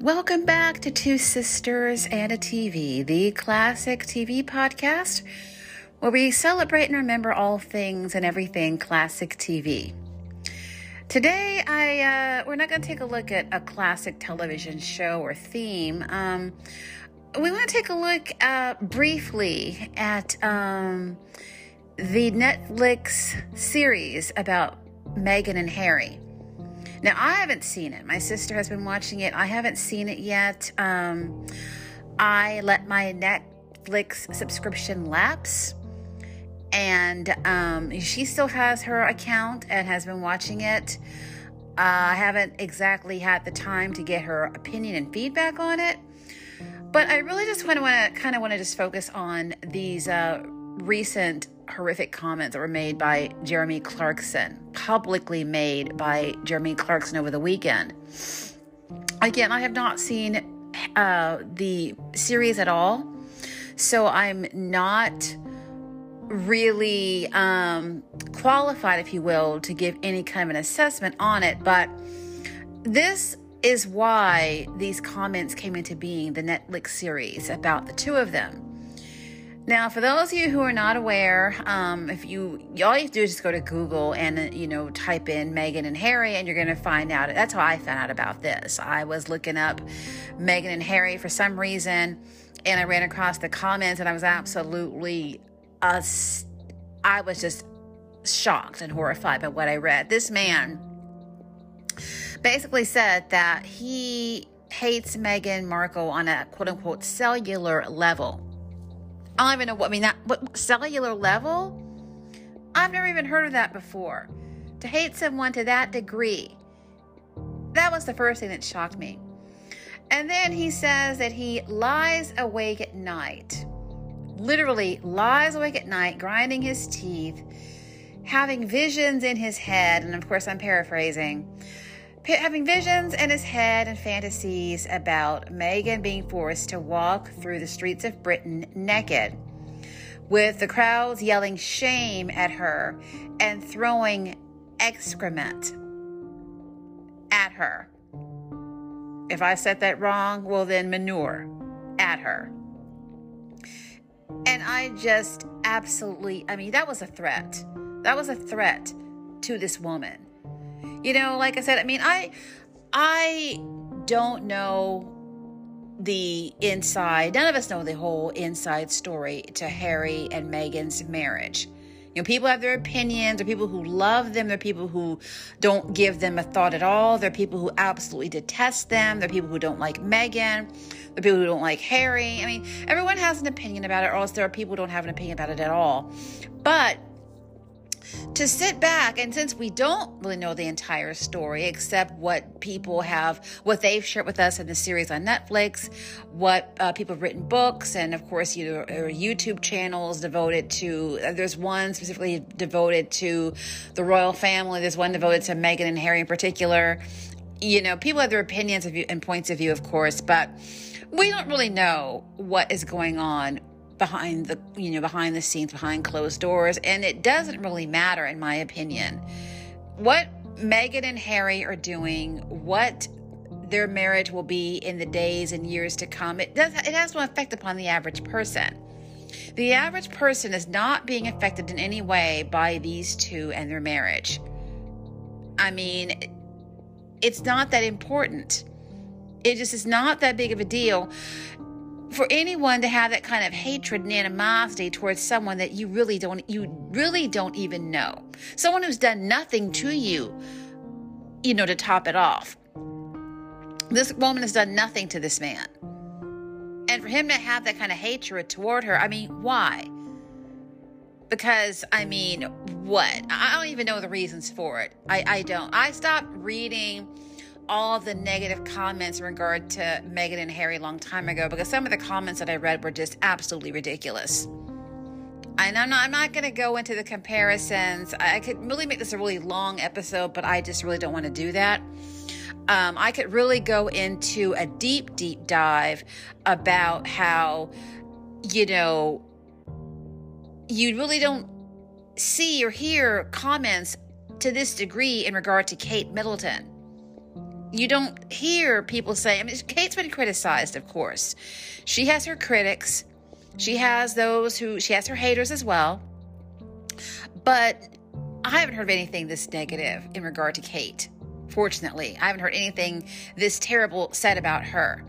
Welcome back to Two Sisters and a TV, the classic TV podcast where we celebrate and remember all things and everything classic TV. Today, I uh, we're not going to take a look at a classic television show or theme. Um, we want to take a look uh, briefly at um, the Netflix series about Meghan and Harry. Now, I haven't seen it. My sister has been watching it. I haven't seen it yet. Um, I let my Netflix subscription lapse, and um, she still has her account and has been watching it. Uh, I haven't exactly had the time to get her opinion and feedback on it, but I really just want to kind of want to just focus on these uh, recent horrific comments that were made by Jeremy Clarkson, publicly made by Jeremy Clarkson over the weekend. Again, I have not seen uh, the series at all, so I'm not really um, qualified, if you will, to give any kind of an assessment on it. But this is why these comments came into being the Netflix series about the two of them. Now, for those of you who are not aware, um, if you all you have to do is just go to Google and you know type in Meghan and Harry, and you're going to find out. That's how I found out about this. I was looking up Meghan and Harry for some reason, and I ran across the comments, and I was absolutely, I was just shocked and horrified by what I read. This man basically said that he hates Meghan Markle on a quote unquote cellular level. I don't even know what I mean. That what cellular level? I've never even heard of that before. To hate someone to that degree. That was the first thing that shocked me. And then he says that he lies awake at night. Literally lies awake at night, grinding his teeth, having visions in his head. And of course, I'm paraphrasing having visions in his head and fantasies about Meghan being forced to walk through the streets of Britain naked, with the crowds yelling shame at her and throwing excrement at her. If I said that wrong, well, then manure at her. And I just absolutely, I mean, that was a threat. That was a threat to this woman. You know, like I said, I mean, I I don't know the inside. None of us know the whole inside story to Harry and Meghan's marriage. You know, people have their opinions. There are people who love them. There are people who don't give them a thought at all. There are people who absolutely detest them. There are people who don't like Meghan. There are people who don't like Harry. I mean, everyone has an opinion about it, or else there are people who don't have an opinion about it at all. But to sit back. And since we don't really know the entire story except what people have what they've shared with us in the series on netflix what uh, people have written books and of course you know, youtube channels devoted to uh, there's one specifically devoted to the royal family. There's one devoted to meghan and harry in particular. You know people have their opinions of view and points of view of course but we don't really know what is going on behind the you know behind the scenes behind closed doors and it doesn't really matter in my opinion. What Meghan and Harry are doing what their marriage will be in the days and years to come it does it has no effect upon the average person. The average person is not being affected in any way by these two and their marriage. I mean it's not that important. It just is not that big of a deal for anyone to have that kind of hatred and animosity towards someone that you really don't you really don't even know. Someone who's done nothing to you you know to top it off. This woman has done nothing to this man. And for him to have that kind of hatred toward her i mean why? Because i mean what? I don't even know the reasons for it. I, I don't. I stopped reading all the negative comments in regard to Meghan and Harry a long time ago because some of the comments that I read were just absolutely ridiculous. And I'm not, I'm not going to go into the comparisons. I could really make this a really long episode, but I just really don't want to do that. Um, I could really go into a deep, deep dive about how, you know, you really don't see or hear comments to this degree in regard to Kate Middleton you don't hear people say, I mean, Kate's been criticized, of course. She has her critics, she has those who, she has her haters as well. But I haven't heard of anything this negative in regard to Kate. Fortunately, I haven't heard anything this terrible said about her.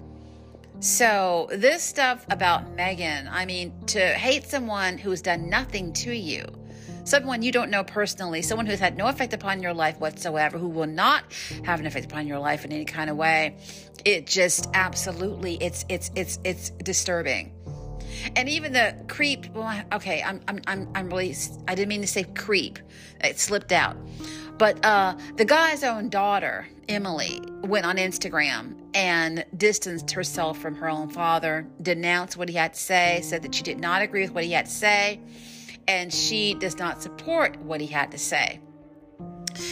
So, this stuff about Meghan, I mean, to hate someone who has done nothing to you, someone you don't know personally, someone who's had no effect upon your life whatsoever, who will not have an effect upon your life in any kind of way, it just absolutely it's it's it's it's disturbing. And even the creep, well, okay, I'm I'm I'm I'm really I didn't mean to say creep. It slipped out. But uh, the guy's own daughter, Emily, went on Instagram and distanced herself from her own father, denounced what he had to say, said that she did not agree with what he had to say, and she does not support what he had to say.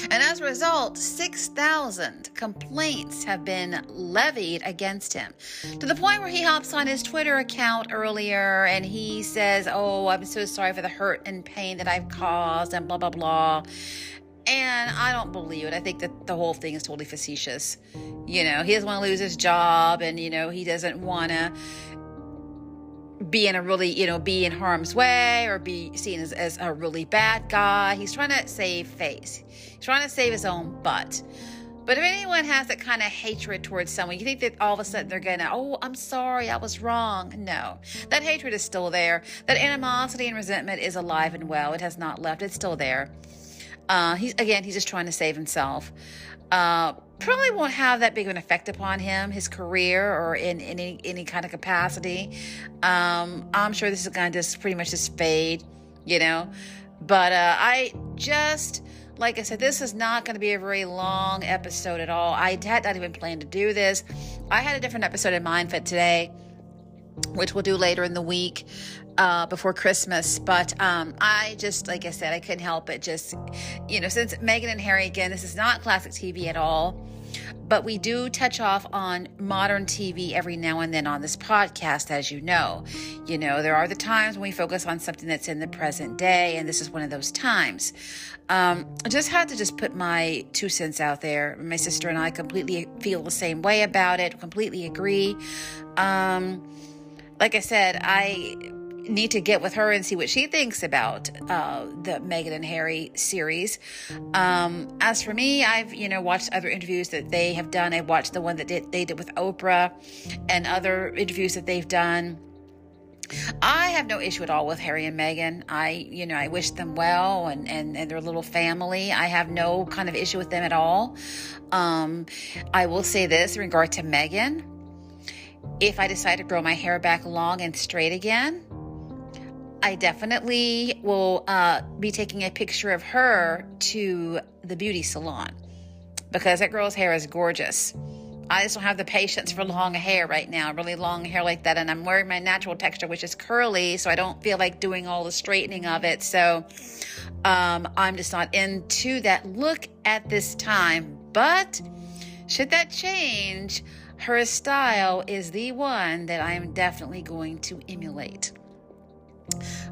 And as a result, 6,000 complaints have been levied against him to the point where he hops on his Twitter account earlier and he says, Oh, I'm so sorry for the hurt and pain that I've caused, and blah, blah, blah. And I don't believe it. I think that the whole thing is totally facetious. You know, he doesn't want to lose his job and, you know, he doesn't want to be in a really, you know, be in harm's way or be seen as, as a really bad guy. He's trying to save face. He's trying to save his own butt. But if anyone has that kind of hatred towards someone, you think that all of a sudden they're gonna, oh, I'm sorry, I was wrong. No, that hatred is still there. That animosity and resentment is alive and well. It has not left. It's still there. Uh, he's again, he's just trying to save himself. Uh, probably won't have that big of an effect upon him, his career, or in, in any any kind of capacity. Um, I'm sure this is going to just pretty much just fade, you know. But uh, I just, like I said, this is not going to be a very long episode at all. I had not even planned to do this. I had a different episode in mind for today which we'll do later in the week uh, before Christmas. But um, I just, like I said, I couldn't help it. Just, you know, since Meghan and Harry, again, this is not classic TV at all. But we do touch off on modern TV every now and then on this podcast, as you know. You know, there are the times when we focus on something that's in the present day, and this is one of those times. Um, I just had to just put my two cents out there. My sister and I completely feel the same way about it, completely agree. Um, like I said, I need to get with her and see what she thinks about uh, the Meghan and Harry series. Um, as for me, I've you know watched other interviews that they have done. I watched the one that did, they did with Oprah, and other interviews that they've done. I have no issue at all with Harry and Meghan. I, you know, I wish them well and, and, and their little family. I have no kind of issue with them at all. Um, I will say this in regard to Meghan. If I decide to grow my hair back long and straight again, I definitely will uh, be taking a picture of her to the beauty salon because that girl's hair is gorgeous. I just don't have the patience for long hair right now, really long hair like that. And I'm wearing my natural texture, which is curly, so I don't feel like doing all the straightening of it. So um, I'm just not into that look at this time. But should that change, her style is the one that I am definitely going to emulate.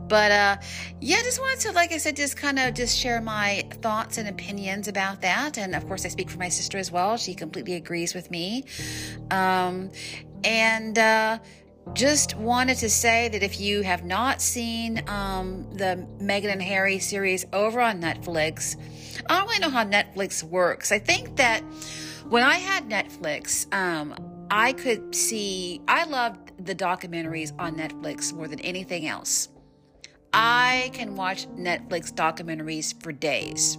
But uh, yeah, just wanted to, like I said, just kind of just share my thoughts and opinions about that. And of course, I speak for my sister as well. She completely agrees with me. Um, and uh, just wanted to say that if you have not seen um, the Meghan and Harry series over on Netflix, I don't really know how Netflix works. I think that when I had Netflix, um, I could see, I loved the documentaries on Netflix more than anything else. I can watch Netflix documentaries for days.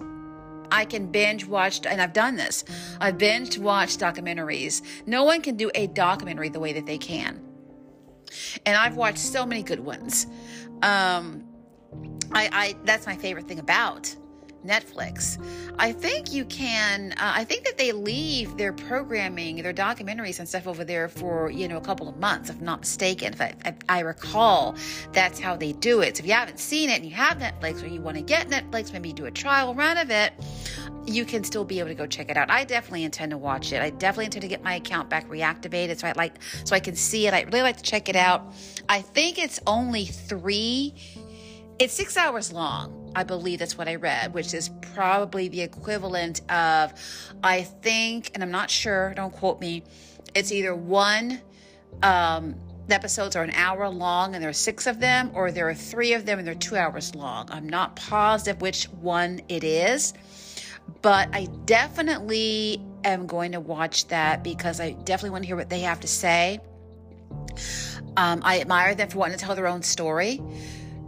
I can binge watch, and I've done this. I've binge watched documentaries. No one can do a documentary the way that they can. And I've watched so many good ones. Um, I, I that's my favorite thing about Netflix. I think you can, uh, I think that they leave their programming, their documentaries and stuff over there for, you know, a couple of months, if I'm not mistaken. If I, if I recall, that's how they do it. So if you haven't seen it and you have Netflix or you want to get Netflix, maybe do a trial run of it, you can still be able to go check it out. I definitely intend to watch it. I definitely intend to get my account back reactivated so I like so I can see it. I really like to check it out. I think it's only three it's six hours long. I believe that's what I read, which is probably the equivalent of, I think, and I'm not sure, don't quote me, it's either one um, episodes are an hour long and there are six of them, or there are three of them and they're two hours long. I'm not positive which one it is, but I definitely am going to watch that because I definitely want to hear what they have to say. Um, I admire them for wanting to tell their own story,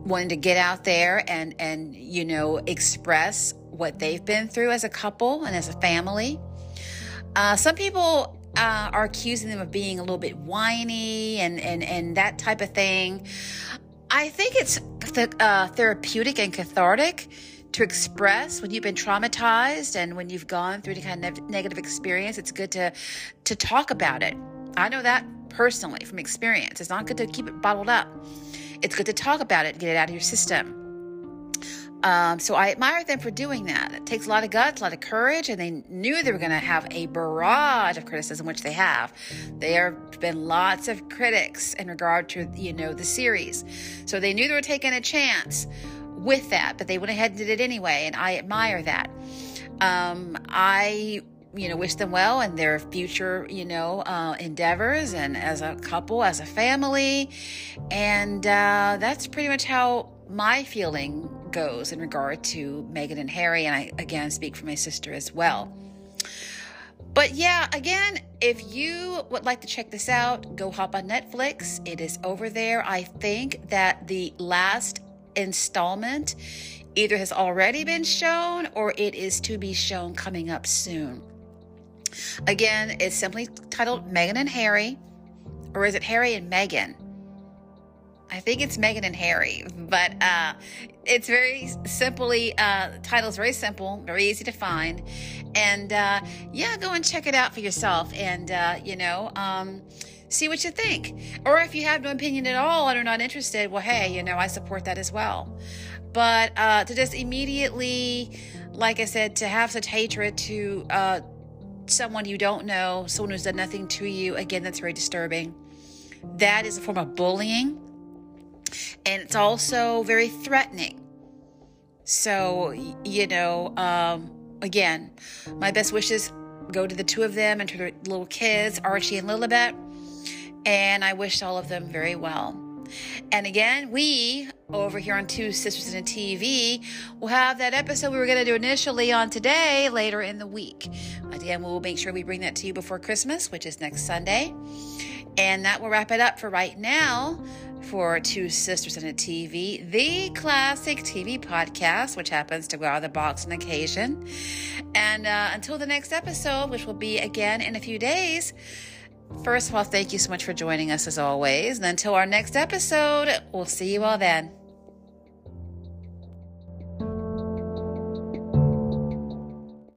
wanting to get out there and and you know express what they've been through as a couple and as a family. Uh, some people uh, are accusing them of being a little bit whiny and, and, and that type of thing. I think it's th- uh, therapeutic and cathartic to express when you've been traumatized and when you've gone through any kind of ne- negative experience. It's good to to talk about it. I know that personally from experience. It's not good to keep it bottled up. It's good to talk about it, get it out of your system. Um, so I admire them for doing that. It takes a lot of guts, a lot of courage, and they knew they were going to have a barrage of criticism, which they have. There have been lots of critics in regard to you know the series, so they knew they were taking a chance with that, but they went ahead and did it anyway, and I admire that. Um, I you know wish them well in their future you know uh, endeavors and as a couple as a family and uh, that's pretty much how my feeling goes in regard to Meghan and Harry, and I again speak for my sister as well. But yeah, again, if you would like to check this out, go hop on Netflix. It is over there. I think that the last installment either has already been shown or it is to be shown coming up soon. Again, it's simply titled Meghan and Harry, or is it Harry and Meghan? I think it's Meghan and Harry, but uh, it's very simply uh, title's very simple, very easy to find, and uh, yeah, go and check it out for yourself, and uh, you know, um, see what you think. Or if you have no opinion at all and are not interested, well, hey, you know, I support that as well. But uh, to just immediately, like I said, to have such hatred to uh, someone you don't know, someone who's done nothing to you, again, that's very disturbing. That is a form of bullying and it's also very threatening. So, you know, um, again, my best wishes go to the two of them and to their little kids, Archie and Lilibet. And I wish all of them very well. And again, we over here on Two Sisters and a TV will have that episode we were going to do initially on today later in the week. Again, we'll make sure we bring that to you before Christmas, which is next Sunday. And that will wrap it up for right now for Two Sisters and a TV, the classic TV podcast, which happens to go out of the box on occasion. And uh, until the next episode, which will be again in a few days, first of all, thank you so much for joining us as always. And until our next episode, we'll see you all then.